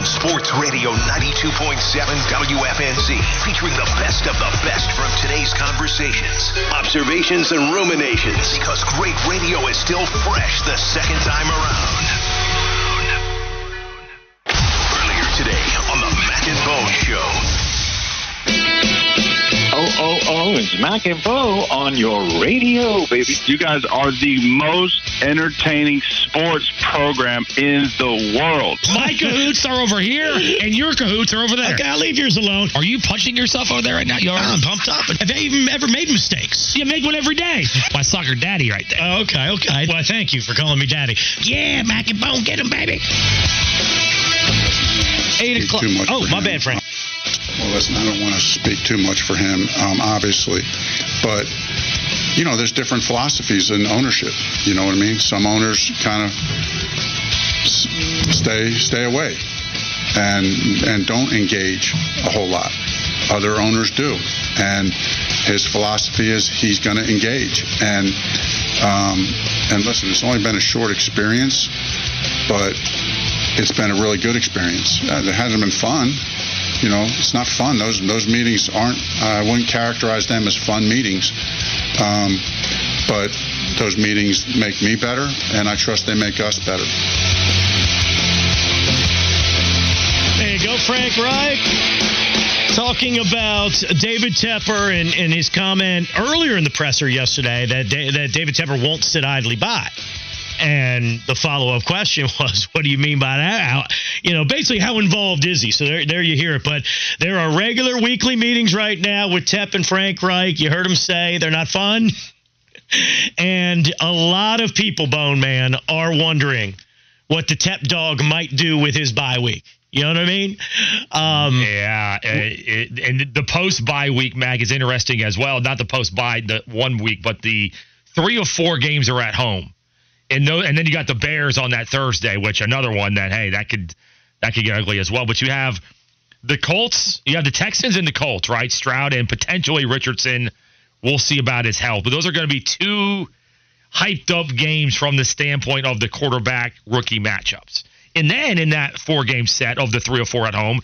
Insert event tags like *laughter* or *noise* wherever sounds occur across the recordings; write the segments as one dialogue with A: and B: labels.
A: On Sports Radio 92.7 WFNZ, featuring the best of the best from today's conversations, observations, and ruminations. Because great radio is still fresh the second time around.
B: Oh, it's Mac and Bo on your radio, baby. You guys are the most entertaining sports program in the world.
C: My cahoots are over here, and your cahoots are over there.
D: Okay, I'll leave yours alone.
C: Are you punching yourself over there right now? You are.
D: I'm pumped up. Have I even ever made mistakes?
C: You make one every day. My soccer daddy right there.
D: Oh, okay, okay. Well, thank you for calling me daddy. Yeah, Mac and Bone, get him, baby. Eight o'clock. Oh, my bad, Frank.
E: Well, listen, I don't want to speak too much for him, um, obviously, but you know, there's different philosophies in ownership. You know what I mean? Some owners kind of stay stay away and and don't engage a whole lot. Other owners do, and his philosophy is he's going to engage. And um, and listen, it's only been a short experience, but it's been a really good experience. Uh, it hasn't been fun. You know, it's not fun. Those those meetings aren't. I wouldn't characterize them as fun meetings. Um, but those meetings make me better, and I trust they make us better.
D: There you go, Frank Reich. Talking about David Tepper and, and his comment earlier in the presser yesterday that, Da- that David Tepper won't sit idly by. And the follow up question *laughs* was, what do you mean by that? How, you know, basically, how involved is he? So there, there you hear it. But there are regular weekly meetings right now with Tep and Frank Reich. You heard him say they're not fun. *laughs* And a lot of people, Bone Man, are wondering what the Tep dog might do with his bye week. You know what I mean? Um,
C: Yeah, uh, it, and the post bye week mag is interesting as well. Not the post bye, the one week, but the three or four games are at home, and no, and then you got the Bears on that Thursday, which another one that hey that could that could get ugly as well. But you have the Colts, you have the Texans and the Colts, right? Stroud and potentially Richardson. We'll see about his health, but those are going to be two hyped up games from the standpoint of the quarterback rookie matchups. And then in that four game set of the three or four at home,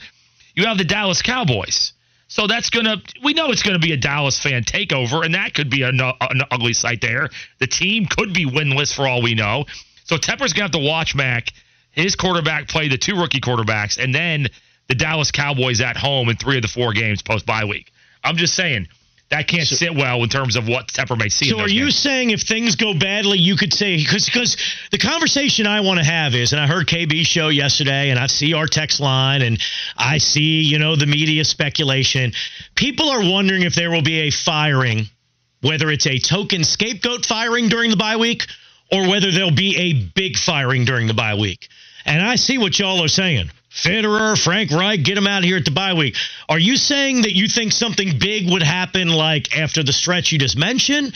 C: you have the Dallas Cowboys. So that's going to, we know it's going to be a Dallas fan takeover, and that could be an, uh, an ugly sight there. The team could be winless for all we know. So Tepper's going to have to watch Mac, his quarterback play the two rookie quarterbacks, and then the Dallas Cowboys at home in three of the four games post bye week. I'm just saying that can't sit well in terms of what Tepper may see. in
D: So are
C: those
D: you saying if things go badly, you could say because because the conversation I want to have is, and I heard KB show yesterday, and I see our text line, and I see you know the media speculation. People are wondering if there will be a firing, whether it's a token scapegoat firing during the bye week, or whether there'll be a big firing during the bye week. And I see what y'all are saying. Fitterer, Frank Reich, get him out of here at the bye week. Are you saying that you think something big would happen like after the stretch you just mentioned?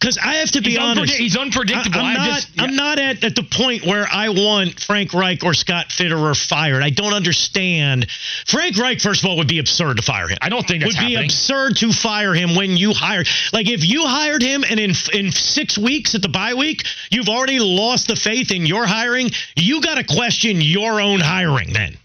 D: Because I have to be
C: He's
D: honest.
C: unpredict- he's unpredictable.
D: I, am not.
C: just- yeah.
D: I'm not at, at the point where I want Frank Reich or Scott Fitterer fired. I don't understand. Frank Reich, first of all, would be absurd to fire him.
C: I don't think that's
D: would be
C: happening.
D: absurd to fire him when you hired. Like if you hired him and in in six weeks at the bye week, you've already lost the faith in your hiring. You got to question your own hiring then.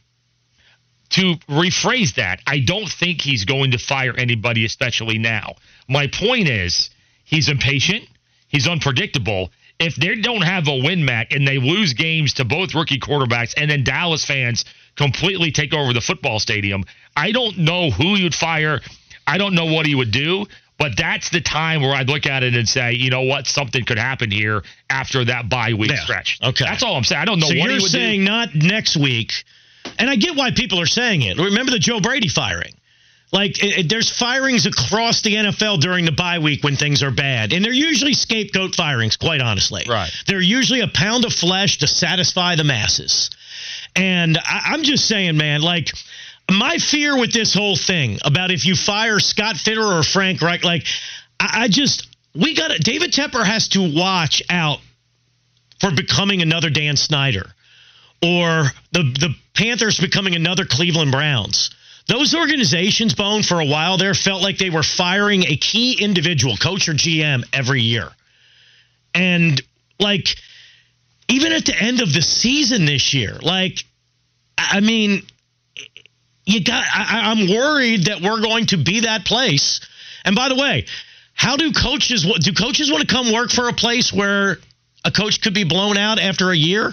C: to rephrase that, I don't think he's going to fire anybody, especially now. My point is, he's impatient, he's unpredictable. If they don't have a win, Mac, and they lose games to both rookie quarterbacks, and then Dallas fans completely take over the football stadium, I don't know who you'd fire. I don't know what he would do. But that's the time where I'd look at it and say, you know what, something could happen here after that bye week
D: Yeah.
C: stretch.
D: Okay.
C: that's all I'm saying. I don't know
D: so
C: what
D: you're
C: he would
D: saying
C: do.
D: not next week, and I get why people are saying it. Remember the Joe Brady firing. Like it, it- there's firings across the NFL during the bye week when things are bad, and they're usually scapegoat firings. Quite honestly,
C: Right.
D: They're usually a pound of flesh to satisfy the masses. And I, I'm just saying, man, like my fear with this whole thing about if you fire Scott Fitterer or Frank Reich, like I, I just we got to David Tepper has to watch out for becoming another Dan Snyder or the the Panthers becoming another Cleveland Browns. Those organizations, Bone, for a while there felt like they were firing a key individual, coach or GM, every year. And like even at the end of the season this year, like I mean, you got I, I'm worried that we're going to be that place. And by the way, how do coaches do coaches want to come work for a place where a coach could be blown out after a year?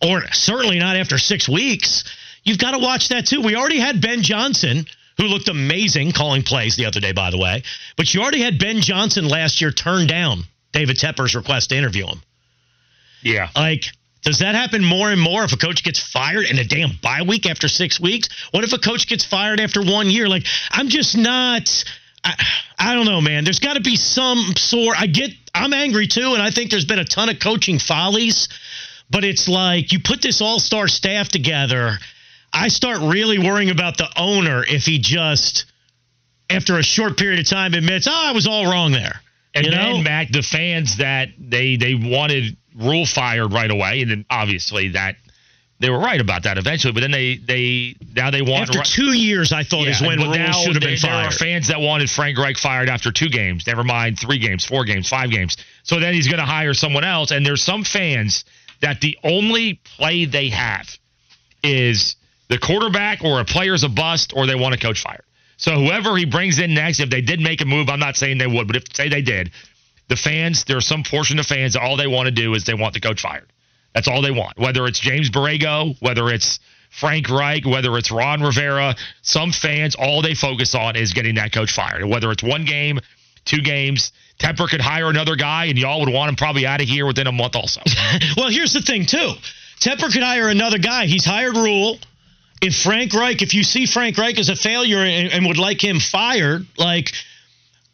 D: Or certainly not after six weeks. You've got to watch that too. We already had Ben Johnson, who looked amazing calling plays the other day, by the way. But you already had Ben Johnson last year turn down David Tepper's request to interview him.
C: Yeah.
D: Like, does that happen more and more if a coach gets fired in a damn bye week after six weeks? What if a coach gets fired after one year? Like, I'm just not. I, I don't know, man. There's got to be some sort. I get. I'm angry too, and I think there's been a ton of coaching follies. But it's like you put this all star staff together. I start really worrying about the owner if he just, after a short period of time, admits, oh, I was all wrong there.
C: And
D: you
C: then
D: know?
C: Mac, the fans that they they wanted Rhule fired right away, and then obviously that they were right about that eventually. But then they they now they want
D: After two years, I thought is
C: Yeah,
D: when
C: but Rhule
D: should have been
C: There are fans that wanted Frank Reich fired after two games. Never mind three games, four games, five games. So then he's going to hire someone else. And there's some fans that the only play they have is the quarterback or a player's a bust or they want a coach fired. So whoever he brings in next, if they did make a move, I'm not saying they would, but if say they did, the fans, there's some portion of fans that all they want to do is they want the coach fired. That's all they want. Whether it's James Borrego, whether it's Frank Reich, whether it's Ron Rivera, some fans, all they focus on is getting that coach fired. Whether it's one game, two games, Tepper could hire another guy and y'all would want him probably out of here within a month also. *laughs*
D: well, here's the thing too. Tepper could hire another guy. He's hired Rhule. If Frank Reich, if you see Frank Reich as a failure and, and would like him fired, like,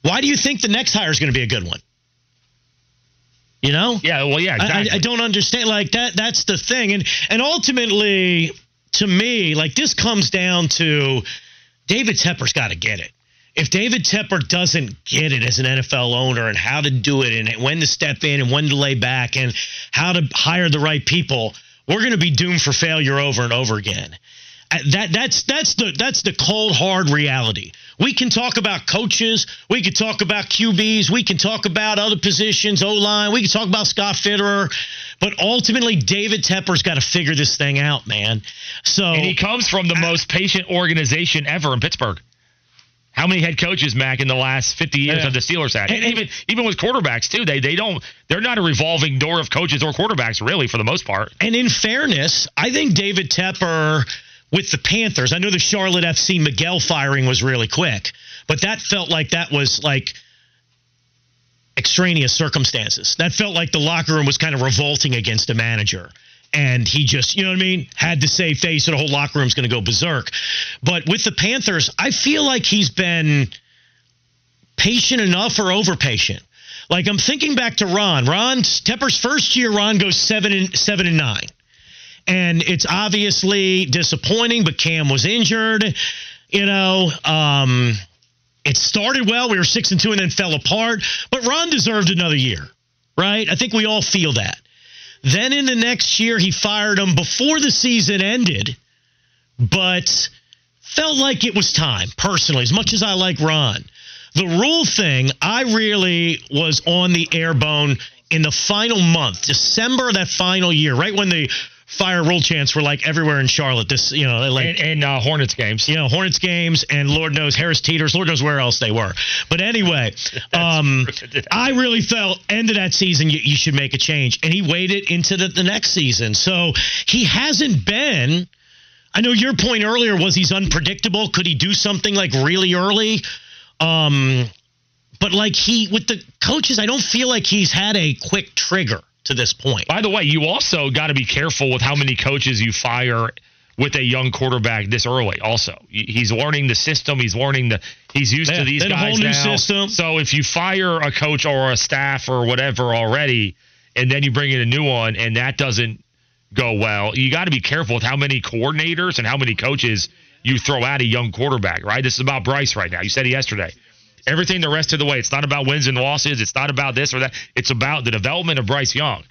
D: why do you think the next hire is going to be a good one? You know?
C: yeah, well, yeah,
D: I-
C: exactly.
D: I, I don't understand. Like that. That's the thing. And and ultimately, to me, like this comes down to David Tepper's got to get it. If David Tepper doesn't get it as an NFL owner and how to do it and when to step in and when to lay back and how to hire the right people, we're going to be doomed for failure over and over again. Uh, That that's that's the that's the cold hard reality. We can talk about coaches, we can talk about QBs, we can talk about other positions, O line, we can talk about Scott Fitterer, but ultimately David Tepper's got to figure this thing out, man. So
C: and he comes from the most patient organization ever in Pittsburgh. How many head coaches, Mac, in the last 50 years
D: Yeah.
C: have the Steelers had? And,
D: And-
C: even even with quarterbacks too, they they don't they're not a revolving door of coaches or quarterbacks really for the most part.
D: And in fairness, I think David Tepper with the Panthers, I know the Charlotte FC Miguel firing was really quick, but that felt like that was like extraneous circumstances. That felt like the locker room was kind of revolting against a manager. And he just, you know what I mean, had to save face, so the whole locker room's going to go berserk. But with the Panthers, I feel like he's been patient enough or overpatient. Like I'm thinking back to Ron. Ron Tepper's first year, Ron goes seven and seven and nine, and it's obviously disappointing. But Cam was injured. You know, um, it started well. We were six and two, and then fell apart. But Ron deserved another year, right? I think we all feel that. Then in the next year, he fired him before the season ended, but felt like it was time personally. As much as I like Ron, the Rhule thing, I really was on the airbone in the final month, December of that final year, right when the fire Rhule chants were like everywhere in Charlotte. This, you know, like
C: And, and uh, Hornets games.
D: you know, Hornets games and Lord knows Harris Teeters, Lord knows where else they were. But anyway, *laughs* um, I really felt end of that season you, you should make a change, and he waited into the, the next season. So he hasn't been. I know your point earlier was he's unpredictable. Could he do something like really early? Um, but like he with the coaches, I don't feel like he's had a quick trigger to this point.
C: By the way, you also got to be careful with how many coaches you fire with a young quarterback this early. Also, he's learning the system. He's learning the. He's used
D: Yeah,
C: to these guys
D: whole new
C: now.
D: system.
C: So if you fire a coach or a staff or whatever already, and then you bring in a new one, and that doesn't go well, you got to be careful with how many coordinators and how many coaches you throw at a young quarterback, right? This is about Bryce right now. You said it yesterday. Everything the rest of the way, it's not about wins and losses. It's not about this or that. It's about the development of Bryce Young.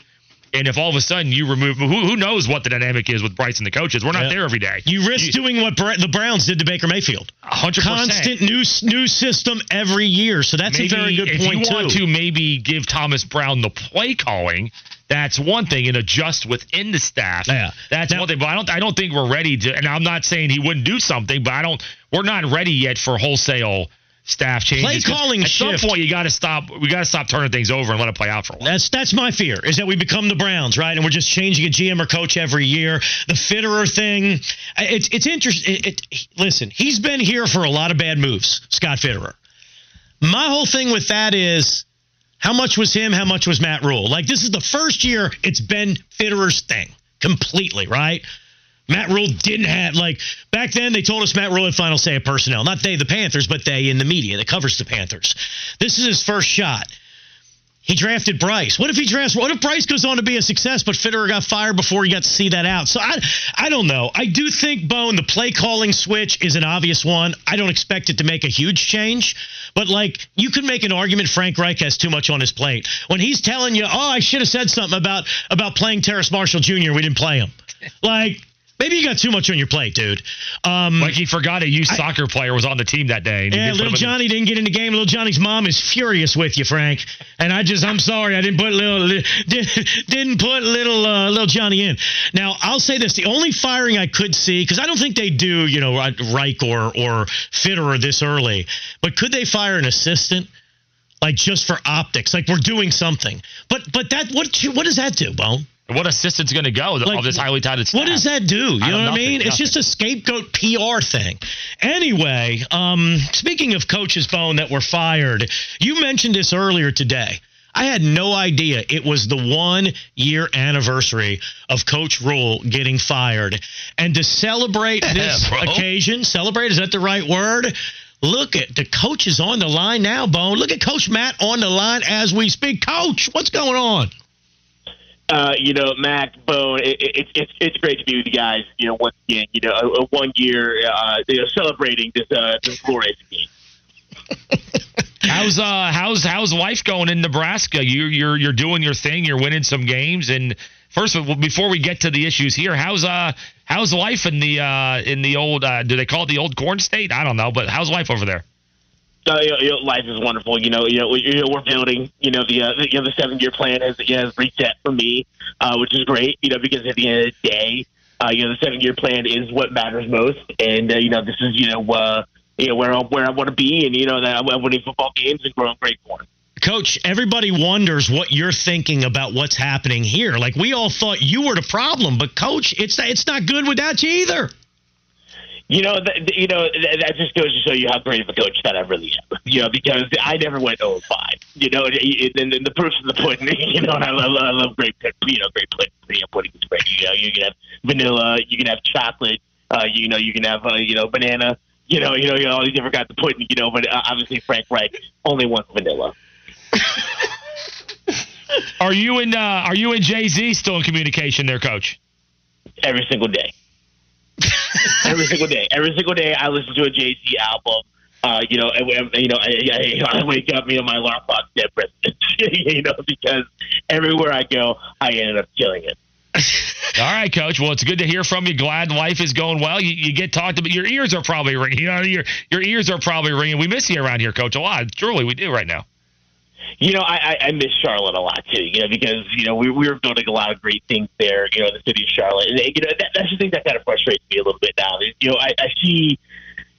C: And if all of a sudden you remove, who, who knows what the dynamic is with Bryce and the coaches? We're not
D: Yeah.
C: there every day.
D: You risk doing what Bra- the Browns did to Baker Mayfield.
C: 100%.
D: Constant new new system every year. So that's
C: maybe
D: a very good
C: if
D: point
C: you want
D: too.
C: to maybe give Thomas Brown the play calling, that's one thing, and adjust within the staff.
D: Yeah.
C: that's
D: Now-
C: one thing. But I don't, I don't think we're ready to. And I'm not saying he wouldn't do something, but I don't. We're not ready yet for wholesale staff changes.
D: Play calling
C: At
D: shift.
C: some point, you got to stop. We got to stop turning things over and let it play out for a while.
D: That's that's my fear is that we become the Browns, right? And we're just changing a GM or coach every year. The Fitterer thing, it's it's interesting. It, it, listen, he's been here for a lot of bad moves, Scott Fitterer. My whole thing with that is how much was him, how much was Matt Rhule? Like this is the first year it's been Fitterer's thing completely, right? Matt Rhule didn't have like back then. They told us Matt Rhule had final say of personnel, not they, the Panthers, but they in the media that covers the Panthers. This is his first shot. He drafted Bryce. What if he drafts? What if Bryce goes on to be a success, but Fitterer got fired before he got to see that out? So I, I don't know. I do think Bone the play calling switch is an obvious one. I don't expect it to make a huge change, but like you could make an argument Frank Reich has too much on his plate when he's telling you, "Oh, I should have said something about about playing Terrace Marshall Jr. We didn't play him." *laughs* Like maybe you got too much on your plate, dude. Um,
C: Like he forgot a youth soccer player was on the team that day. and
D: yeah, little
C: him in-
D: Johnny didn't get in the game. Little Johnny's mom is furious with you, Frank. And I just, I'm sorry, I didn't put little, li- *laughs* didn't, didn't put little, uh, little Johnny in. Now, I'll say this: the only firing I could see, because I don't think they do, you know, Reich or or Fitterer this early, but could they fire an assistant? Like just for optics, like we're doing something, but but that what what does that do, Bone?
C: What assistant's going to go
D: Like,
C: of this highly touted staff?
D: What does that do? You
C: I
D: know
C: don't-
D: what I mean?
C: nothing,
D: It's just a scapegoat PR thing. Anyway, um, speaking of coaches, Bone, that were fired, you mentioned this earlier today. I had no idea it was the one year anniversary of Coach Rhule getting fired. And to celebrate this
C: bro.
D: occasion, celebrate, is that the right word? Look at the coach is on the line now, Bone. Look at Coach Matt on the line as we speak. Coach, what's going on?
F: Uh, you know, Mac Bone. It, it, it's it's great to be with you guys. You know, once again, you know, a, a one year, uh, you know, celebrating this uh, this glorious game. *laughs*
C: How's uh how's how's life going in Nebraska? You you're you're doing your thing. You're winning some games. And first, of all, before we get to the issues here, how's uh how's life in the uh in the old uh, do they call it the old corn state? I don't know, but how's life over there?
F: Uh, you know, life is wonderful. You know, you know, we, we're building. You know, the uh, the, you know, the seven year plan has has reset for me, uh, which is great. You know, because at the end of the day, uh, you know, the seven year plan is what matters most, and uh, you know, this is you know, uh, you know where I, where I want to be, and you know that I'm winning football games and growing great corn.
D: Coach, everybody wonders what you're thinking about what's happening here. Like we all thought you were the problem, but coach, it's it's not good without you either.
F: You know, th- you know th- that just goes to show you how great of a coach that I really am. *laughs* You know, because I never went 0 5. You know, and, and, and the proof's in the pudding. *laughs* You know, and I love, I love great, you know, great pudding. You know, pudding is great. You know, you can have vanilla, you can have chocolate, uh, you know, you can have, uh, you know, banana. You know, you know, you know, all these different kinds of pudding. You know, but uh, obviously Frank Reich only wants vanilla. *laughs*
C: Are you and uh, are you and Jay Z still in communication there, Coach?
F: every single day. *laughs* every single day. Every single day, I listen to a Jay Z album. Uh, you know, and, and, you know, I, *laughs* I, wake up, you know, my alarm clock dead president. *laughs* you know, because everywhere I go, I ended up killing it.
C: All right, Coach. Well, it's good to hear from you. Glad life is going well. You, you get talked about. Your ears are probably ringing. You know, your your ears are probably ringing. We miss you around here, Coach, a lot. Truly, we do right now.
F: You know, I, I, miss Charlotte a lot too. You know, because you know we, we were building a lot of great things there. You know, in the city of Charlotte, and you know that, that's the thing that kind of frustrates me a little bit now. You know, I, I see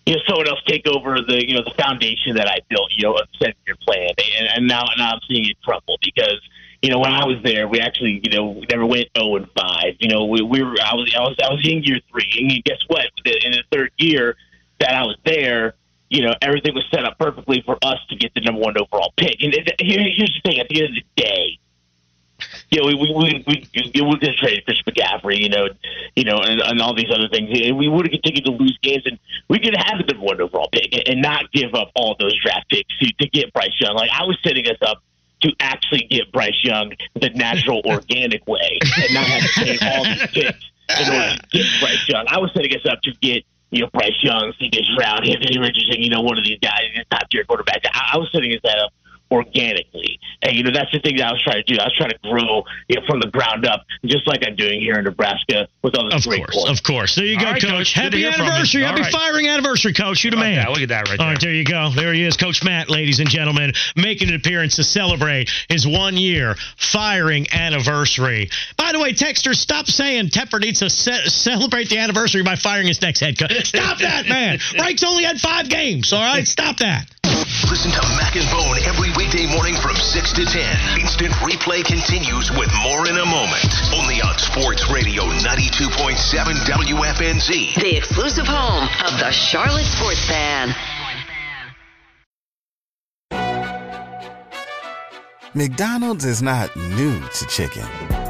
F: you know someone else take over the you know the foundation that I built. You know, a seven year plan, and, and now now I'm seeing it crumble because. You know, when I was there, we actually, you know, never went zero and five. You know, we, we were, I was, I was, I was in year three, and guess what? In the third year that I was there, you know, everything was set up perfectly for us to get the number one overall pick. And here's the thing: at the end of the day, you know, we we we we, we would have traded Chris McCaffrey, you know, you know, and, and all these other things. We would have continued to lose games, and we could have the number one overall pick and, and not give up all those draft picks to, to get Bryce Young. Like I was setting us up to actually get Bryce Young the natural, *laughs* organic way and not have to pay all these picks in order to get Bryce Young. I was setting us up to get you know Bryce Young, C.J. Stroud, Anthony Richardson, you know one of these guys, top tier quarterbacks. I, I was setting us that up organically. And you know that's the thing that I was trying to do. I was trying to grow you know, from the ground up, just like I'm doing here in Nebraska with all this
D: of
F: great
D: course,
F: core.
D: Of course, there you
C: All
D: go,
C: right,
D: Coach.
C: Coach.
D: Happy
C: hear from you.
D: anniversary! Happy
C: right.
D: firing anniversary, Coach. You the
C: How about
D: man.
C: that? Look at that right there.
D: right, there you go. There he is, Coach Matt, ladies and gentlemen, making an appearance to celebrate his one year firing anniversary. By the way, texters, stop saying Tepper needs to ce- celebrate the anniversary by firing his next head coach. Stop that, man. *laughs* Reich's only had five games. All right, stop that.
A: Listen to Mac and Bone every weekday morning from 6 to 10. Instant replay continues with more in a moment. Only on Sports Radio 92.7 WFNZ.
G: The exclusive home of the Charlotte Sports Fan.
H: McDonald's is not new to chicken.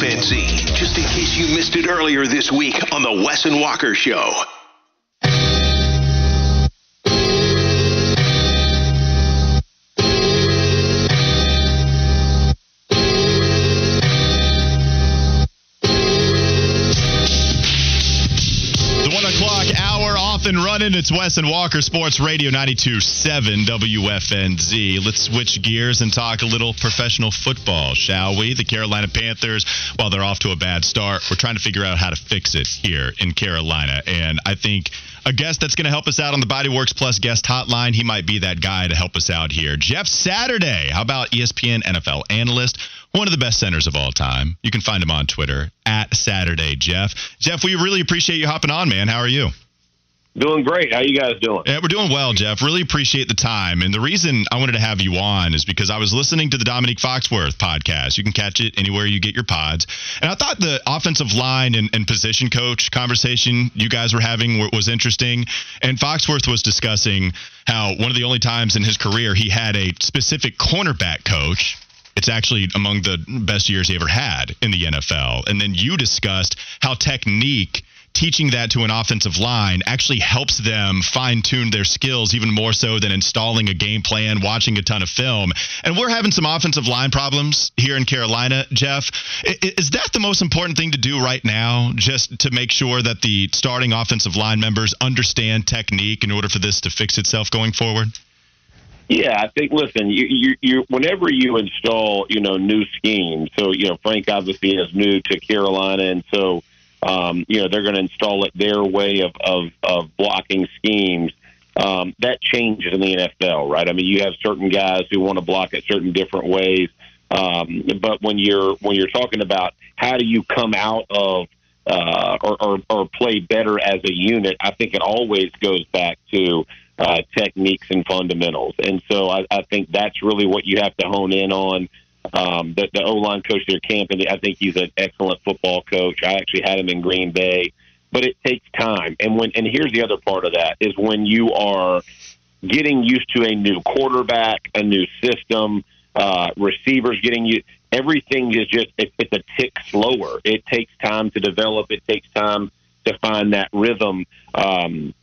A: WFNZ. Just in case you missed it earlier this week on the Wes and Walker Show.
I: Off and running. It's Wes and Walker Sports Radio 92.7 WFNZ. Let's switch gears and talk a little professional football, shall we? The Carolina Panthers, while they're off to a bad start, we're trying to figure out how to fix it here in Carolina. And I think a guest that's going to help us out on the Bodyworks Plus guest hotline, he might be that guy to help us out here. Jeff Saturday. How about ESPN NFL analyst? One of the best centers of all time. You can find him on Twitter at Saturday Jeff. Jeff, we really appreciate you hopping on, man. How are you?
J: Doing great. How you guys doing?
I: Yeah, we're doing well, Jeff. Really appreciate the time. And the reason I wanted to have you on is because I was listening to the Dominique Foxworth podcast. You can catch it anywhere you get your pods. And I thought the offensive line and, and position coach conversation you guys were having wa- was interesting. And Foxworth was discussing how one of the only times in his career he had a specific cornerback coach. It's actually among the best years he ever had in the NFL. And then you discussed how technique teaching that to an offensive line actually helps them fine tune their skills even more so than installing a game plan, watching a ton of film. And we're having some offensive line problems here in Carolina, Jeff. Is that the most important thing to do right now, just to make sure that the starting offensive line members understand technique in order for this to fix itself going forward?
J: Yeah, I think. Listen, you, you, you, whenever you install, you know, new schemes. So, you know, Frank obviously is new to Carolina, and so, um, you know, they're going to install it their way of of, of blocking schemes. Um, that changes in the NFL, right? I mean, you have certain guys who want to block it certain different ways. Um, but when you're when you're talking about how do you come out of uh, or, or, or play better as a unit, I think it always goes back to uh, techniques and fundamentals. And so I, I think that's really what you have to hone in on. Um, the, the O line coach there, Camp, and I think he's an excellent football coach. I actually had him in Green Bay, but it takes time. And when and here's the other part of that is when you are getting used to a new quarterback, a new system, uh, receivers getting you. Everything is just it, it's a tick slower. It takes time to develop. It takes time to find that rhythm. Um,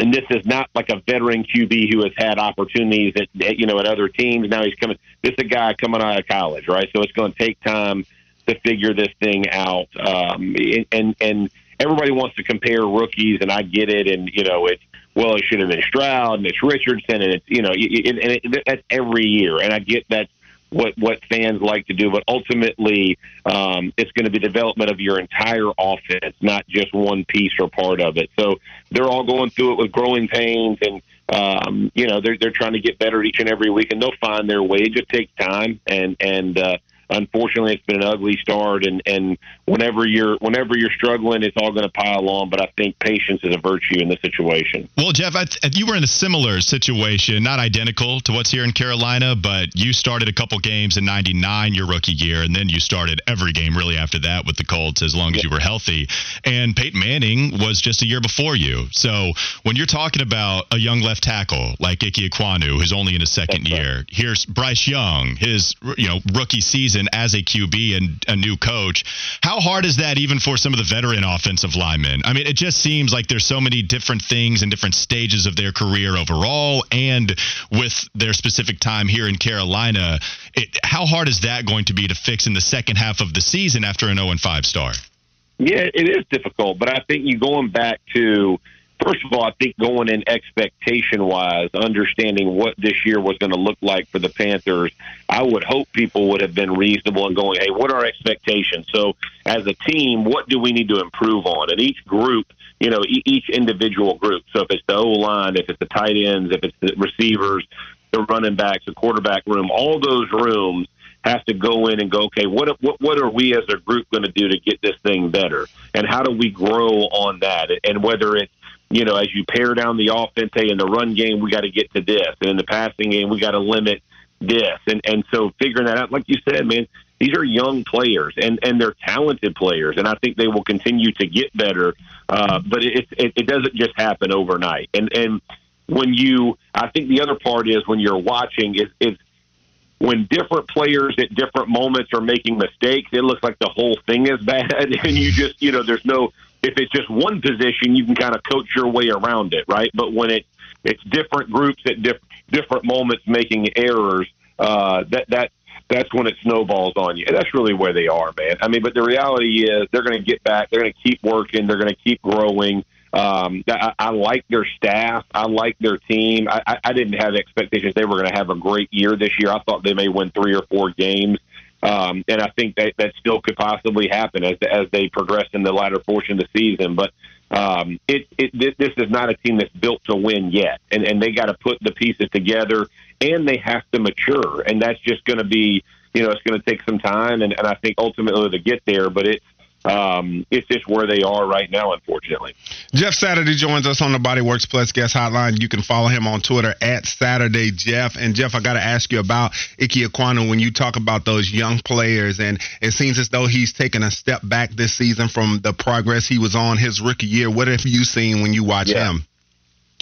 J: and this is not like a veteran QB who has had opportunities at, at you know at other teams. Now he's coming. This is a guy coming out of college, right? So it's going to take time to figure this thing out. Um, and and everybody wants to compare rookies, and I get it. And you know, it well, it should have been Stroud and it's Richardson, and it's you know, it, and it, that's every year. And I get that what what fans like to do, but ultimately, um, it's going to be development of your entire offense, not just one piece or part of it. So they're all going through it with growing pains, and um, you know they're they're trying to get better each and every week, and they'll find their way. It just takes time, and and uh, unfortunately, it's been an ugly start. And and whenever you're whenever you're struggling, it's all going to pile on. But I think patience is a virtue in this situation.
I: Well, Jeff, I, you were in a similar situation, not identical to what's here in Carolina, but you started a couple games in '99 your rookie year, and then you started every game really after that with the Colts as long as you were healthy. And Peyton Manning was just a year before you. So when you're talking about a young left tackle like Ike Ekwonu, who's only in his second That's year, right. here's Bryce Young, his you know rookie season as a QB and a new coach. How hard is that even for some of the veteran offensive linemen? I mean, it just seems like there's so many different things and different stages of their career overall and with their specific time here in Carolina. It, how hard is that going to be to fix in the second half of the season after an 0 5 start?
J: Yeah, it is difficult, but I think you going back to first of all, I think going in expectation wise, understanding what this year was going to look like for the Panthers, I would hope people would have been reasonable and going, hey, what are our expectations? So, as a team, what do we need to improve on? And each group, you know, each individual group. So, if it's the O line, if it's the tight ends, if it's the receivers, the running backs, the quarterback room, all those rooms have to go in and go, okay, what what what are we as a group going to do to get this thing better, and how do we grow on that? And whether it's you know, as you pare down the offense, hey, in the run game, we got to get to this, and in the passing game, we got to limit this, and and so figuring that out, like you said, man, these are young players, and and they're talented players, and I think they will continue to get better. Uh, but it, it it doesn't just happen overnight, and and when you, I think the other part is when you're watching is is when different players at different moments are making mistakes, it looks like the whole thing is *laughs* bad, and you just you know there's no if it's just one position, you can kind of coach your way around it, right? But when it it's different groups at diff- different moments making errors, uh, that that that's when it snowballs on you. That's really where they are, man. I mean, but the reality is they're going to get back. They're going to keep working. They're going to keep growing. Um, I, I like their staff. I like their team. I, I, I didn't have expectations they were going to have a great year this year. I thought they may win three or four games. Um, and I think that that still could possibly happen as as they progress in the latter portion of the season. But um, it, it this is not a team that's built to win yet, and and they got to put the pieces together, and they have to mature, and that's just going to be you know it's going to take some time, and, and I think ultimately to get there. But it's um, it's just where they are right now, unfortunately.
K: Jeff Saturday joins us on the Bodyworks Plus guest hotline. You can follow him on Twitter at Saturday Jeff. And Jeff, I got to ask you about Ike Ekwonu when you talk about those young players, and it seems as though he's taken a step back this season from the progress he was on his rookie year. What have you seen when you watch yeah. him?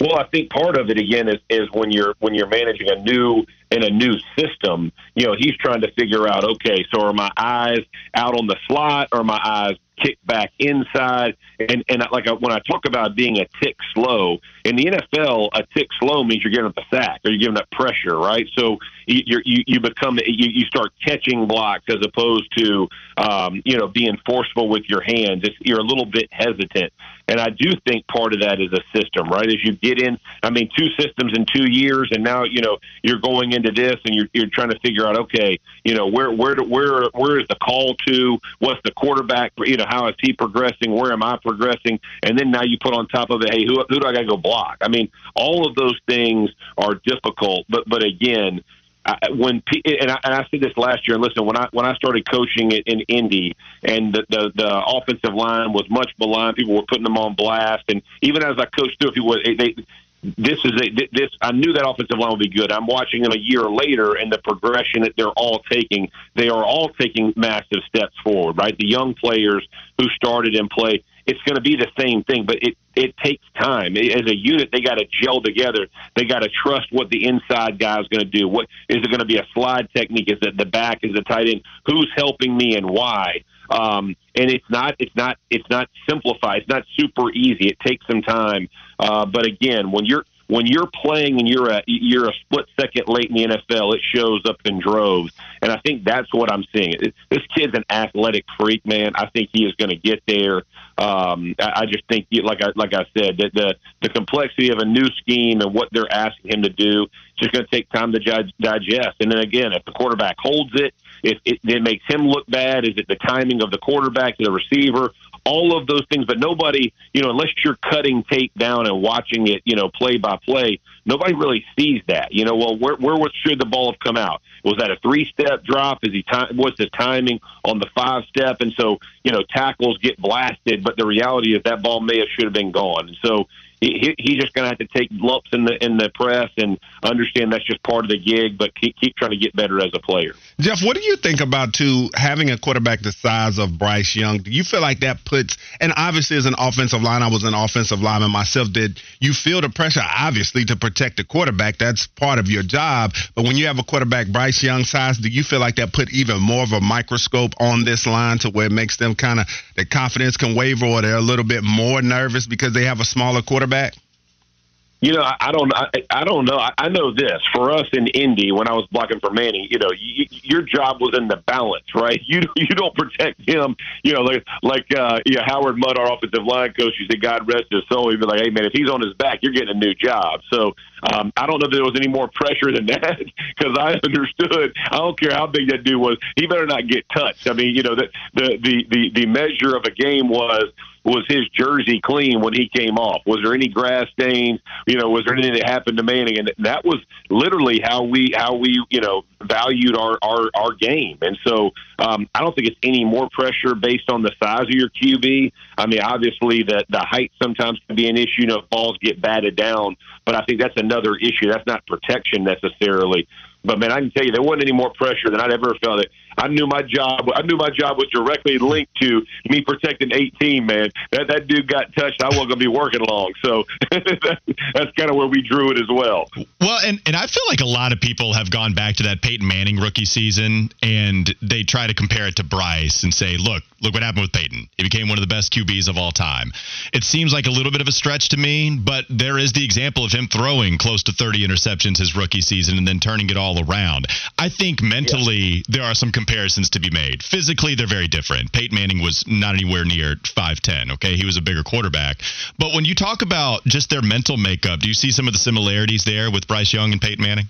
J: Well, I think part of it again is, is when you're when you're managing a new in a new system. You know, he's trying to figure out, okay, so are my eyes out on the slot, or my eyes kicked back inside? And and like when I talk about being a tick slow in the NFL, a tick slow means you're giving up a sack or you're giving up pressure, right? So you you you become you, you start catching blocks as opposed to um, you know being forceful with your hands. It's, you're a little bit hesitant. And I do think part of that is a system, right? As you get in, I mean, two systems in two years, and now you know you're going into this, and you're you're trying to figure out, okay, you know, where where where where is the call to? What's the quarterback? You know, how is he progressing? Where am I progressing? And then now you put on top of it, hey, who who do I got to go block? I mean, all of those things are difficult, but but again, I, when and I, and I said this last year. Listen, when I when I started coaching it in Indy, and the, the the offensive line was much maligned, people were putting them on blast, and even as I coached through, people they this is a this I knew that offensive line would be good. I'm watching them a year later and the progression that they're all taking. They are all taking massive steps forward, right? The young players who started and play, it's going to be the same thing, but it it takes time. As a unit, they got to gel together. They got to trust what the inside guy is going to do. What is it going to be a slide technique? Is it the back? Is it tight end? Who's helping me and why? Um, and it's not it's not it's not simplified. It's not super easy. It takes some time. Uh, but again, when you're when you're playing and you're a you're a split second late in the NFL, it shows up in droves. And I think that's what I'm seeing. This kid's an athletic freak, man. I think he is going to get there. Um, I, I just think, like I like I said, that the the complexity of a new scheme and what they're asking him to do is just going to take time to digest. And then again, if the quarterback holds it, if it, it makes him look bad, is it the timing of the quarterback to the receiver? all of those things. But nobody, you know, unless you're cutting tape down and watching it, you know, play by play, nobody really sees that. You know, well, where where should the ball have come out? Was that a three step drop? Is he time? What's the timing on the five step? And so, you know, tackles get blasted, but the reality is that ball may have should have been gone. And so, he, he's just going to have to take lumps in the in the press and understand that's just part of the gig, but keep, keep trying to get better as a player.
K: Jeff, what do you think about too having a quarterback the size of Bryce Young? Do you feel like that puts and obviously as an offensive line, I was an offensive lineman myself. Did you feel the pressure obviously to protect the quarterback? That's part of your job. But when you have a quarterback Bryce Young size, do you feel like that put even more of a microscope on this line to where it makes them kind of their confidence can waver or they're a little bit more nervous because they have a smaller quarterback? Quarterback?
J: You know, I, I don't. I, I don't know. I, I know this for us in Indy when I was blocking for Manny. You know, you, your job was in the balance, right? *laughs* You you don't protect him. You know, like like uh, yeah, Howard Mudd, our offensive line coach, he said, "God rest his soul." He'd be like, "Hey man, if he's on his back, you're getting a new job." So um, I don't know if there was any more pressure than *laughs* that because I understood. I don't care how big that dude was. He better not get touched. I mean, you know, the the the the, the measure of a game was was his jersey clean when he came off? Was there any grass stains? You know, was there anything that happened to Manning? And that was literally how we how we you know valued our our, our game. And so um, I don't think it's any more pressure based on the size of your QB. I mean, obviously the the height sometimes can be an issue. You know, balls get batted down, but I think that's another issue. That's not protection necessarily. But man, I can tell you there wasn't any more pressure than I'd ever felt. It. I knew my job. I knew my job was directly linked to me protecting 18. Man, that that dude got touched. I wasn't to be working long. So *laughs* that's kind of where we drew it as well.
I: Well, and and I feel like a lot of people have gone back to that Peyton Manning rookie season, and they try to compare it to Bryce and say, look, look what happened with Peyton. He became one of the best QBs of all time. It seems like a little bit of a stretch to me, but there is the example of him throwing close to 30 interceptions his rookie season and then turning it all around. I think mentally yeah. there are some comparisons to be made. Physically, they're very different. Peyton Manning was not anywhere near 5'10, okay? He was a bigger quarterback. But when you talk about just their mental makeup, do you see some of the similarities there with Bryce Young and Peyton Manning?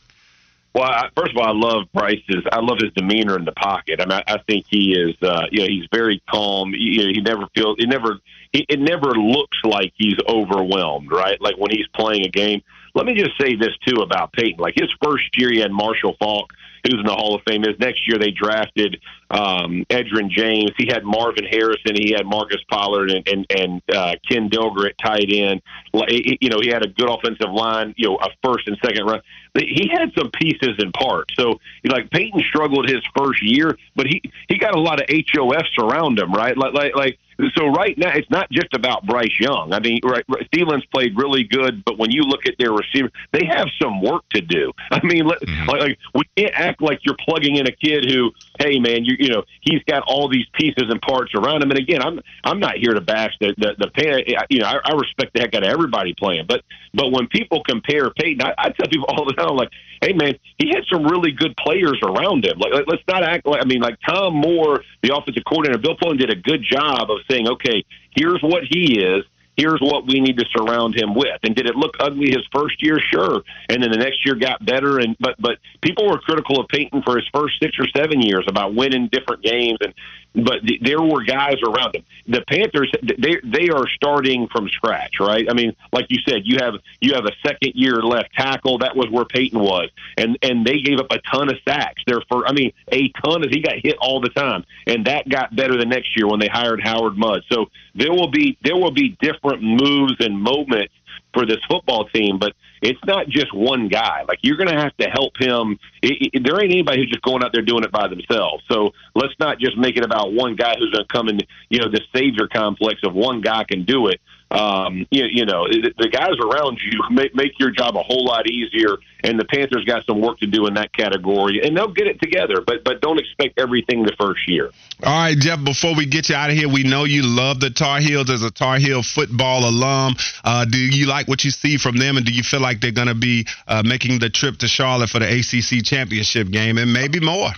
J: Well, I, first of all, I love Bryce's. I love his demeanor in the pocket. I mean, I, I think he is. Uh, you know, he's very calm. You know, he never feels. He never. He, it never looks like he's overwhelmed, right? Like when he's playing a game. Let me just say this too about Peyton. Like his first year, he had Marshall Faulk who's in the Hall of Fame. Is next year they drafted um, Edgerrin James. He had Marvin Harrison. He had Marcus Pollard and and, and uh, Ken Dilger at tight end. You know, he had a good offensive line. You know, a first and second run. He had some pieces and parts. So, like Peyton struggled his first year, but he he got a lot of HOFs around him, right? Like like like so right now, it's not just about Bryce Young. I mean, right, Thielen's played really good, but when you look at their receiver, they have some work to do. *laughs* I mean, mm-hmm. like, like we can't act like you're plugging in a kid who, hey man, you you know, he's got all these pieces and parts around him. And again, I'm I'm not here to bash the the, the pan. You know, I, I respect the heck out of everybody playing, but but when people compare Peyton, I, I tell people *laughs* all the time, like, hey man, he had some really good players around him. Like, let's not act like I mean, like Tom Moore, the offensive coordinator, Bill Polian did a good job of saying, okay, here's what he is. Here's what we need to surround him with. And did it look ugly his first year? Sure. And then the next year got better. And but but people were critical of Peyton for his first six or seven years about winning different games and but th- there were guys around him. The Panthers, they they are starting from scratch, right? I mean, like you said, you have you have a second year left tackle. That was where Peyton was, and and they gave up a ton of sacks. There for, I mean, a ton of he got hit all the time, and that got better the next year when they hired Howard Mudd. So there will be there will be different moves and moments for this football team, but it's not just one guy. Like you're going to have to help him. It, it, there ain't anybody who's just going out there doing it by themselves. So let's not just make it about one guy who's going to come in. You know, the savior complex of one guy can do it um, you, you know, the guys around you make, make your job a whole lot easier. And the Panthers got some work to do in that category, and they'll get it together. But but don't expect everything the first year.
K: All right, Jeff. Before we get you out of here, we know you love the Tar Heels as a Tar Heel football alum. Uh, do you like what you see from them, and do you feel like they're going to be uh, making the trip to Charlotte for the ACC championship game and maybe more.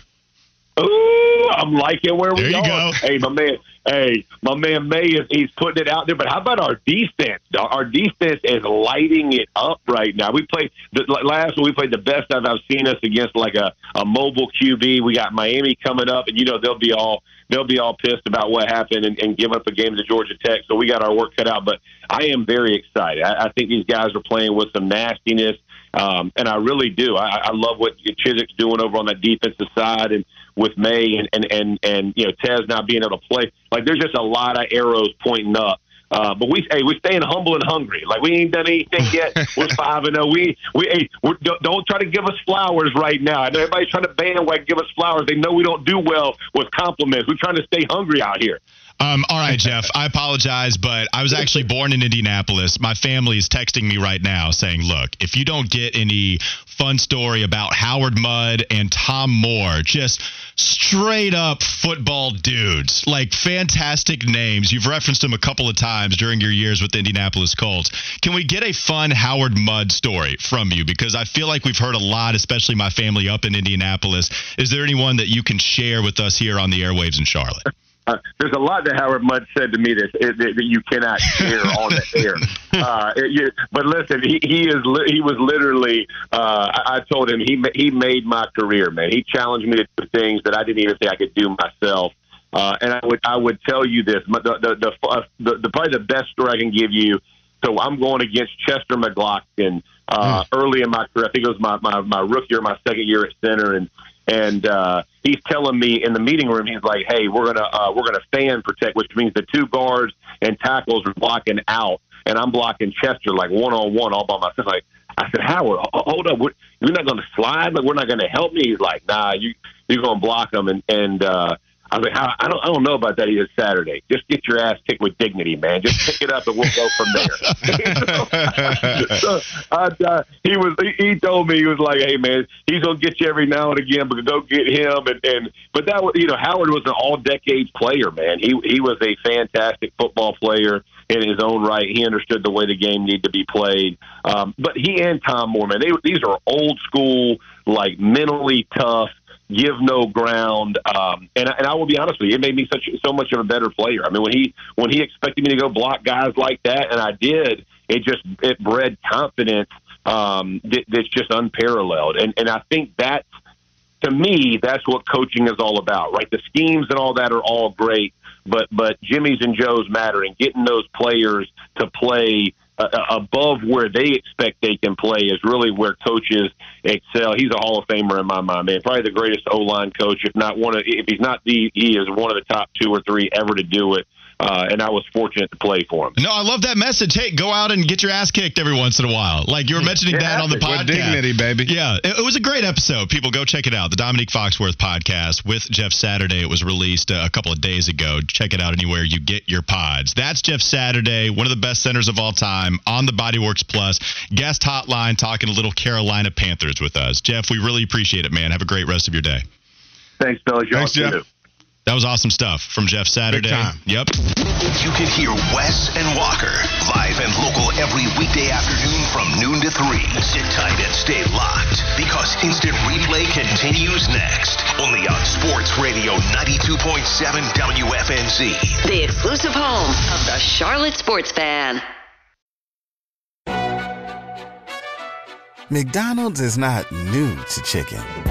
J: Ooh, I'm liking where we
I: There you
J: are.
I: go.
J: Hey, my man. Hey, my man Maye is he's putting it out there. But how about our defense? Our- defense is lighting it up right now. We played the last one. We played the best I've, I've seen us against like a, a mobile QB. We got Miami coming up, and you know they'll be all they'll be all pissed about what happened and, and give up a game to Georgia Tech. So we got our work cut out. But I am very excited. I, I think these guys are playing with some nastiness. Um, and I really do. I, I love what Chizik's doing over on that defensive side, and with Maye and and and, and you know Tez not being able to play. Like there's just a lot of arrows pointing up. Uh, but we hey we're staying humble and hungry. Like we ain't done anything yet. *laughs* we're five and zero. We we hey, we're, don't, don't try to give us flowers right now. I know everybody's trying to bandwagon give us flowers. They know we don't do well with compliments. We're trying to stay hungry out here.
I: Um, all right, Jeff. I apologize, but I was actually born in Indianapolis. My family is texting me right now saying, "Look, if you don't get any fun story about Howard Mudd and Tom Moore, just straight up football dudes, like fantastic names. You've referenced them a couple of times during your years with the Indianapolis Colts. Can we get a fun Howard Mudd story from you? Because I feel like we've heard a lot, especially my family up in Indianapolis. Is there anyone that you can share with us here on the airwaves in Charlotte?
J: Uh, there's a lot that Howard Mudd said to me that, that, that you cannot share on the *laughs* air. Uh, it, you, but listen, he, he is li- he was literally. Uh, I, I told him he ma- he made my career, man. He challenged me to do things that I didn't even think I could do myself. Uh, and I would I would tell you this, the the, the, uh, the the probably the best story I can give you. So I'm going against Chester McGlockton uh, early in my career. I think it was my, my my rookie or my second year at center, and and uh, he's telling me in the meeting room, he's like, "Hey, we're gonna uh, we're gonna fan protect, which means the two guards and tackles are blocking out, and I'm blocking Chester like one on one all by myself." Like I said, Howard, hold up, we're, you're not gonna slide, like we're not gonna help me. He's like, Nah, you you're gonna block them, and and uh, I like, "How- I don't I don't know about that. Either Saturday, just get your ass kicked with dignity, man. Just pick it up, and we'll go from there. *laughs* so, uh, uh, he was he, he told me he was like, hey man, he's gonna get you every now and again, but go get him. And, and but that was you know Howard was an all-decade player, man. He he was a fantastic football player in his own right. He understood the way the game needed to be played. Um, but he and Tom Moore, man, they these are old school, like mentally tough. Give no ground, um, and and I will be honest with you, it made me such so much of a better player. I mean, when he when he expected me to go block guys like that, and I did, it just it bred confidence um, that, that's just unparalleled. And and I think that to me, that's what coaching is all about, right? The schemes and all that are all great, but but Jimmy's and Joe's matter, and getting those players to play uh, above where they expect they can play is really where coaches excel. He's a Hall of Famer in my mind, man. Probably the greatest O line coach, if not one of, if he's not the, he is one of the top two or three ever to do it. Uh, and I was fortunate to play for him.
I: No, I love that message. Hey, go out and get your ass kicked every once in a while. Like you were mentioning
J: It
I: that on the podcast.
J: With
K: dignity, baby.
I: Yeah, it, it was a great episode. People go check it out. The Dominique Foxworth podcast with Jeff Saturday. It was released uh, a couple of days ago. Check it out anywhere you get your pods. That's Jeff Saturday, one of the best centers of all time on the Bodyworks Plus guest hotline, talking a little Carolina Panthers with us. Jeff, we really appreciate it, man. Have a great rest of your day.
J: Thanks, fellas. Y'all
I: Thanks, Jeff.
J: too.
I: That was awesome stuff from Jeff Saturday.
A: time.
I: Yep.
A: You can hear Wes and Walker live and local every weekday afternoon from noon to 3. Sit tight and stay locked because instant replay continues next. Only on Sports Radio 92.7 WFNZ.
G: The exclusive home of the Charlotte Sports Fan.
H: McDonald's is not new to chicken.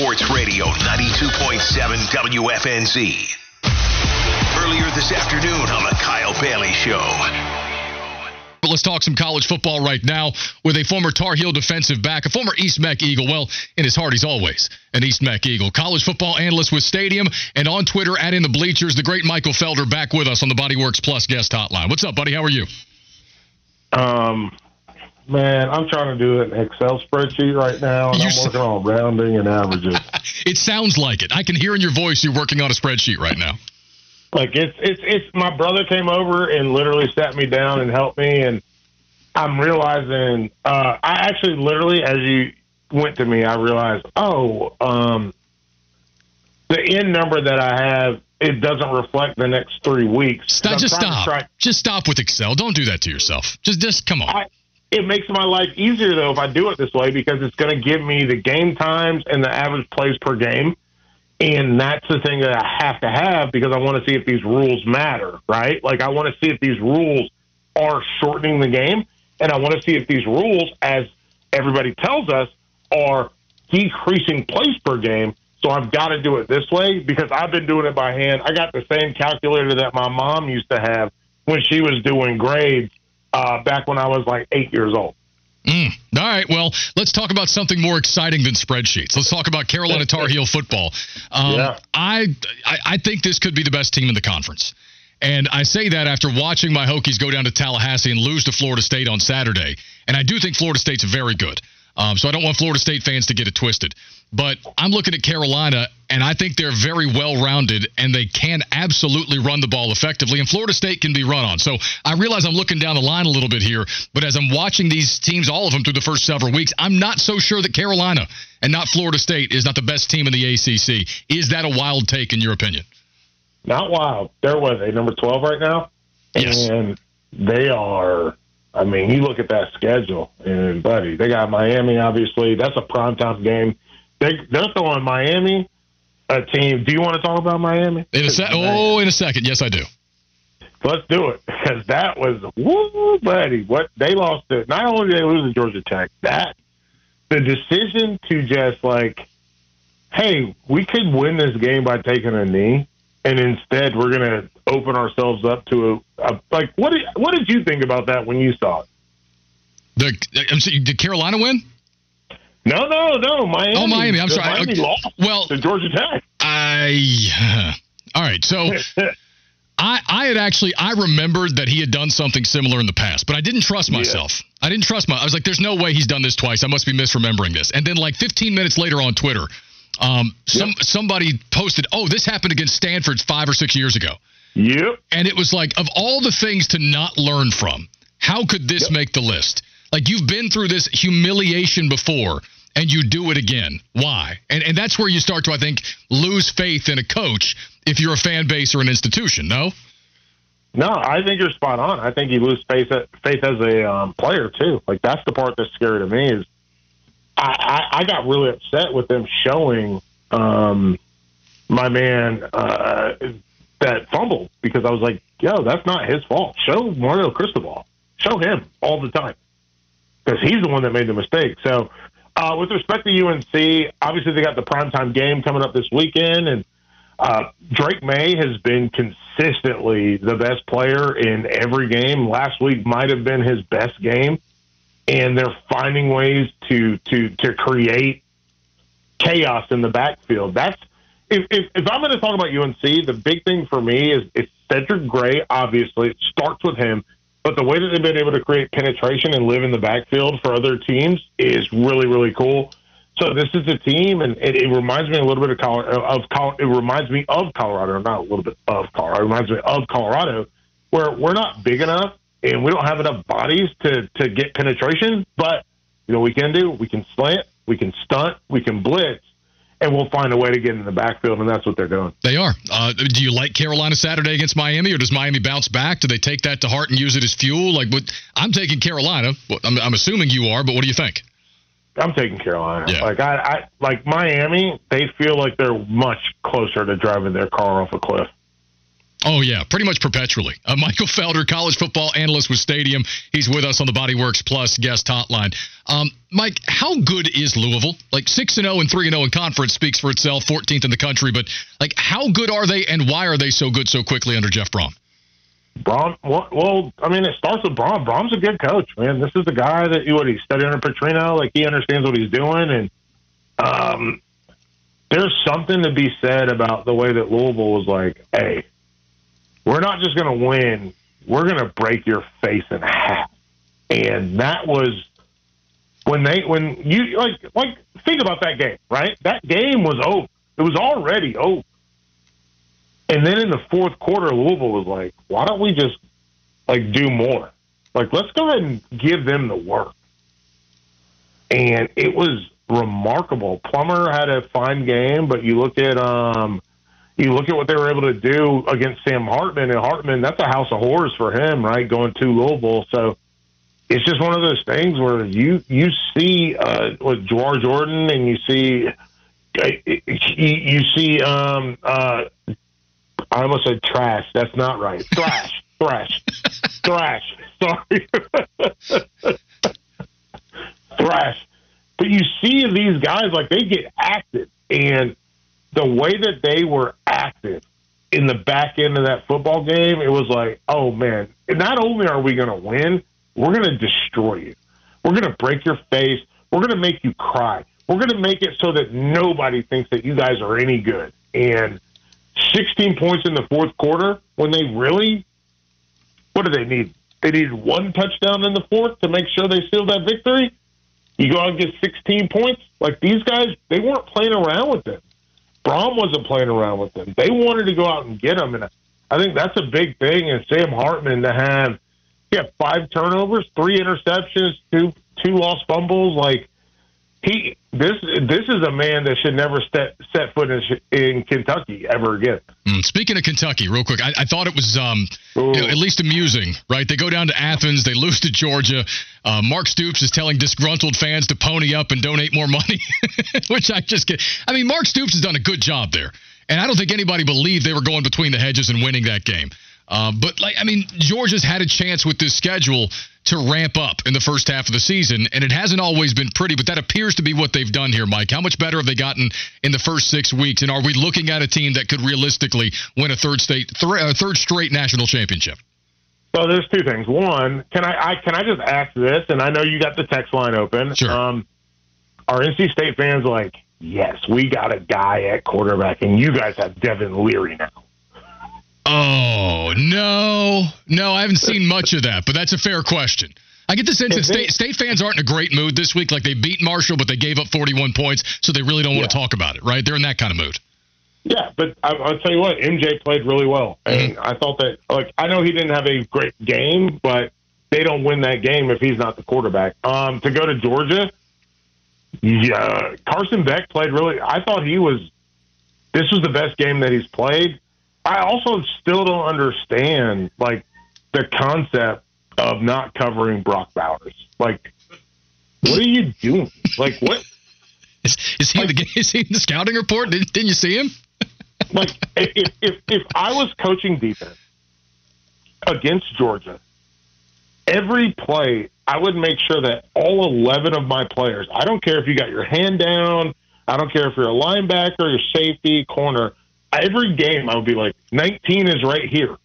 A: Sports Radio 92.7 WFNZ. Earlier this afternoon on the Kyle Bailey Show.
L: But let's talk some college football right now with a former Tar Heel defensive back, a former East Meck Eagle. Well, in his heart, he's always an East Meck Eagle. College football analyst with Stadium and on Twitter at In the Bleachers, the great Michael Felder back with us on the Bodyworks Plus guest hotline. What's up, buddy? How are you?
M: Um, man, I'm trying to do an Excel spreadsheet right now, and
L: You
M: I'm working on rounding and averages. *laughs*
L: It sounds like it. I can hear in your voice you're working on a spreadsheet right now.
M: like it's it's it's my brother came over and literally sat me down and helped me and I'm realizing uh I actually literally as you went to me I realized oh um the end number that I have it doesn't reflect the next 3 weeks.
L: Stop, just stop.
M: try-
L: Just stop with Excel. Don't do that to yourself. Just, just come on.
M: I, it makes my life easier though if I do it this way because it's going to give me the game times and the average plays per game, and that's the thing that I have to have because I want to see if these rules matter, right? Like I want to see if these rules are shortening the game, and I want to see if these rules, as everybody tells us, are decreasing plays per game. So I've got to do it this way because I've been doing it by hand. I got the same calculator that my mom used to have when she was doing grades uh, back when I was like eight years old.
L: Mm. All right. Well, let's talk about something more exciting than spreadsheets. Let's talk about Carolina Tar Heel football. Um,
M: Yeah.
L: I, I I think this could be the best team in the conference. And I say that after watching my Hokies go down to Tallahassee and lose to Florida State on Saturday. And I do think Florida State's very good. Um, so I don't want Florida State fans to get it twisted. But I'm looking at Carolina, and I think they're very well rounded, and they can absolutely run the ball effectively. And Florida State can be run on. So I realize I'm looking down the line a little bit here, but as I'm watching these teams, all of them through the first several weeks, I'm not so sure that Carolina and not Florida State is not the best team in the ACC. Is that a wild take in your opinion?
M: Not wild. They're what they number twelve right now,
L: Yes.
M: and they are. I mean, you look at that schedule, and buddy, they got Miami. Obviously, that's a primetime game. They they're throwing Miami a team. Do you want to talk about Miami?
L: In a oh, in a second. Yes, I do.
M: Let's do it because *laughs* that was woo, buddy. What they lost to not only did they lose to Georgia Tech, that the decision to just like, hey, we could win this game by taking a knee, and instead we're gonna open ourselves up to a, a like. What did what did you think about that when you saw it?
L: The I'm sorry, did Carolina win?
M: No, no, no, Miami.
L: Oh, Miami. I'm
M: The
L: sorry.
M: Miami
L: Okay.
M: lost
L: Well,
M: to Georgia Tech.
L: I. *laughs* All right. So *laughs* I I had actually I remembered that he had done something similar in the past, but I didn't trust myself. I didn't trust my. I was like, "There's no way he's done this twice. I must be misremembering this." And then like 15 minutes later on Twitter, um, some somebody posted, "Oh, this happened against Stanford five or six years ago."
M: Yep.
L: And it was like, of all the things to not learn from, how could this make the list? Like you've been through this humiliation before and you do it again. Why? And and that's where you start to, I think, lose faith in a coach if you're a fan base or an institution, no?
M: No, I think you're spot on. I think you lose faith faith as a um, player too. Like that's the part that's scary to me is I, I, I got really upset with them showing um, my man uh, that fumbled because I was like, yo, that's not his fault. Show Mario Cristobal. Show him all the time because he's the one that made the mistake. So, uh, with respect to UNC, obviously they got the primetime game coming up this weekend, and uh, Drake Maye has been consistently the best player in every game. Last week might have been his best game, and they're finding ways to to to create chaos in the backfield. That's if, if, if I'm going to talk about UNC, the big thing for me is it's Cedric Gray. Obviously, it starts with him, but the way that they've been able to create penetration and live in the backfield for other teams is really really cool. So this is a team, and it, it reminds me a little bit of Colorado. Of it reminds me of Colorado, not a little bit of Colorado. It reminds me of Colorado, where we're not big enough and we don't have enough bodies to to get penetration. But you know, we can do we can slant, we can stunt, we can blitz, and we'll find a way to get in the backfield, and that's what they're doing.
L: They are. Uh, do you like Carolina Saturday against Miami, or does Miami bounce back? Do they take that to heart and use it as fuel? Like, what? I'm taking Carolina. I'm, I'm assuming you are, but what do you think?
M: I'm taking Carolina.
L: Yeah.
M: Like I, I like Miami. They feel like they're much closer to driving their car off a cliff.
L: Oh, yeah, pretty much perpetually. Uh, *laughs* Michael Felder, college football analyst with Stadium. He's with us on the Bodyworks Plus guest hotline. Um, Mike, how good is Louisville? Like 6 and 0 and 3 and 0 in conference speaks for itself, 14th in the country, but like how good are they and why are they so good so quickly under Jeff Brohm?
M: Brohm, well, well, I mean, it starts with Brohm. Brohm's a good coach, man. This is the guy that you what he studied under Petrino. Like he understands what he's doing, and um, there's something to be said about the way that Louisville was like, "Hey, we're not just going to win; we're going to break your face in half." And that was when they when you like like think about that game, right? That game was over. It was already over. And then in the fourth quarter, Louisville was like, why don't we just like do more? Like, let's go ahead and give them the work. And it was remarkable. Plummer had a fine game, but you look at um you look at what they were able to do against Sam Hartman, and Hartman, that's a house of horrors for him, right? Going to Louisville. So it's just one of those things where you you see uh with Jawhar Jordan and you see you see um uh I almost said trash. That's not right. Thrash, *laughs* thrash, thrash. Sorry, *laughs* thrash. But you see these guys like they get active, and the way that they were active in the back end of that football game, it was like, oh man! Not only are we going to win, we're going to destroy you. We're going to break your face. We're going to make you cry. We're going to make it so that nobody thinks that you guys are any good. And 16 points in the fourth quarter when they really, what do they need? They needed one touchdown in the fourth to make sure they sealed that victory. You go out and get 16 points. Like these guys, they weren't playing around with them. Brohm wasn't playing around with them. They wanted to go out and get them. And I think that's a big thing. And Sam Hartman to have, yeah, five turnovers, three interceptions, two two lost fumbles. Like he this this is a man that should never set set foot in, in Kentucky ever again.
L: Mm, speaking of Kentucky, real quick, I, I thought it was um, you know, at least amusing, right? They go down to Athens, they lose to Georgia. Uh, Mark Stoops is telling disgruntled fans to pony up and donate more money, *laughs* which I just get. I mean, Mark Stoops has done a good job there, and I don't think anybody believed they were going between the hedges and winning that game. Uh, but like, I mean, Georgia's had a chance with this schedule to ramp up in the first half of the season, and it hasn't always been pretty. But that appears to be what they've done here, Mike. How much better have they gotten in the first six weeks? And are we looking at a team that could realistically win a third state, th- uh, third straight national championship?
M: So there's two things. One, can I, I can I just ask this? And I know you got the text line open.
L: Sure.
M: Um, are NC State fans like, yes, we got a guy at quarterback, and you guys have Devin Leary now?
L: Oh no, no, I haven't seen much of that, but that's a fair question. I get the sense that state, state fans aren't in a great mood this week. Like they beat Marshall, but they gave up 41 points, so they really don't want to talk about it, right? They're in that kind of mood.
M: Yeah, but I, I'll tell you what, MJ played really well, and I thought that like I know he didn't have a great game, but they don't win that game if he's not the quarterback. Um, to go to Georgia, yeah, Carson Beck played really. I thought he was. This was the best game that he's played. I also still don't understand like the concept of not covering Brock Bowers. Like, what are you doing? Like, what?
L: Is, is he, the, *laughs* is he in the scouting report? Didn't, didn't you see him? *laughs*
M: like, if, if if I was coaching defense against Georgia, every play I would make sure that all eleven of my players. I don't care if you got your hand down. I don't care if you're a linebacker, your safety, corner. Every game, I would be like, 19 is right here.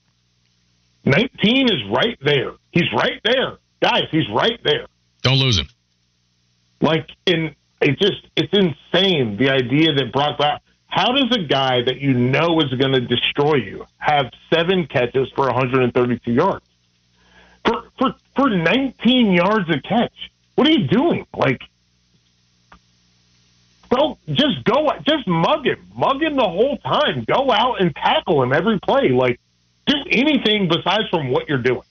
M: 19 is right there. He's right there. Guys, he's right there.
L: Don't lose him.
M: Like, in it just, it's insane the idea that Brock Bowers, how does a guy that you know is going to destroy you have seven catches for 132 yards? For, for, for 19 yards a catch. What are you doing? Like, go just go just mug him. Mug him the whole time. Go out and tackle him every play. Like do anything besides from what you're doing.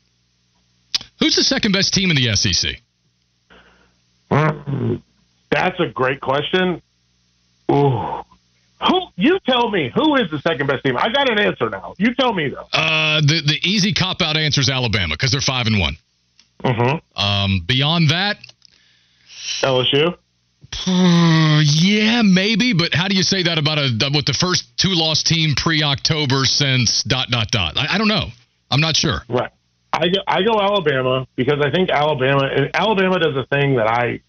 L: Who's the second best team in the sec *clears throat*
M: that's a great question. Ooh. who you tell me who is the second best team? I got an answer now. You tell me though.
L: Uh the the easy cop out answer is alabama because they're five and one.
M: Mm-hmm.
L: um beyond that
M: lsu
L: Uh, yeah, maybe, but how do you say that about a with the first two loss team pre October since dot dot dot? I, I, don't know. I'm not sure.
M: Right. I go, I go Alabama because I think Alabama and Alabama does a thing that I.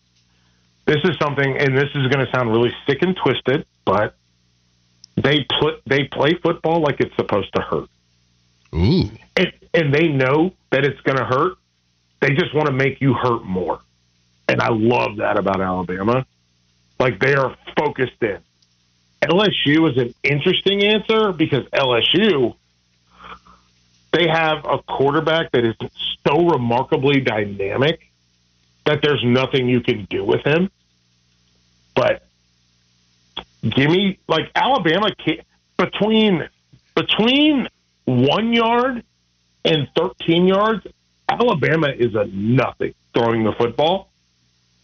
M: This is something, and this is going to sound really sick and twisted, but they put they play football like it's supposed to hurt.
L: Ooh.
M: And, and they know that it's going to hurt. They just want to make you hurt more. And I love that about Alabama. Like they are focused in. LSU is an interesting answer because LSU, they have a quarterback that is so remarkably dynamic that there's nothing you can do with him. But give me like Alabama between between one yard and 13 yards. Alabama is a nothing throwing the football.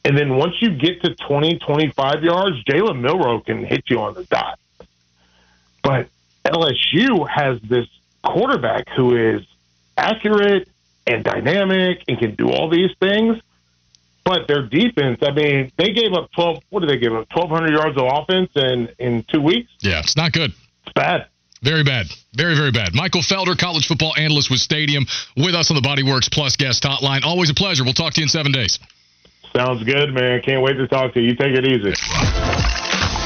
M: And then once you get to 20, 25 yards, Jalen Milroe can hit you on the dot. But LSU has this quarterback who is accurate and dynamic and can do all these things. But their defense, I mean, they gave up 12, what did they give up? 1,200 yards of offense in, in two weeks?
L: Yeah, it's not good.
M: It's bad.
L: Very bad. Very, very bad. Michael Felder, college football analyst with Stadium, with us on the Bodyworks Plus guest hotline. Always a pleasure. We'll talk to you in seven days.
M: Sounds good, man. Can't wait to talk to you. You take it easy.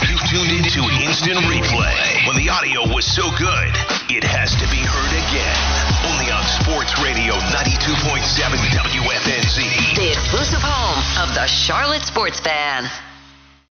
A: You tuned into Instant Replay. When the audio was so good, it has to be heard again. Only on Sports Radio 92.7 WFNZ.
G: The exclusive home of the Charlotte Sports Fan.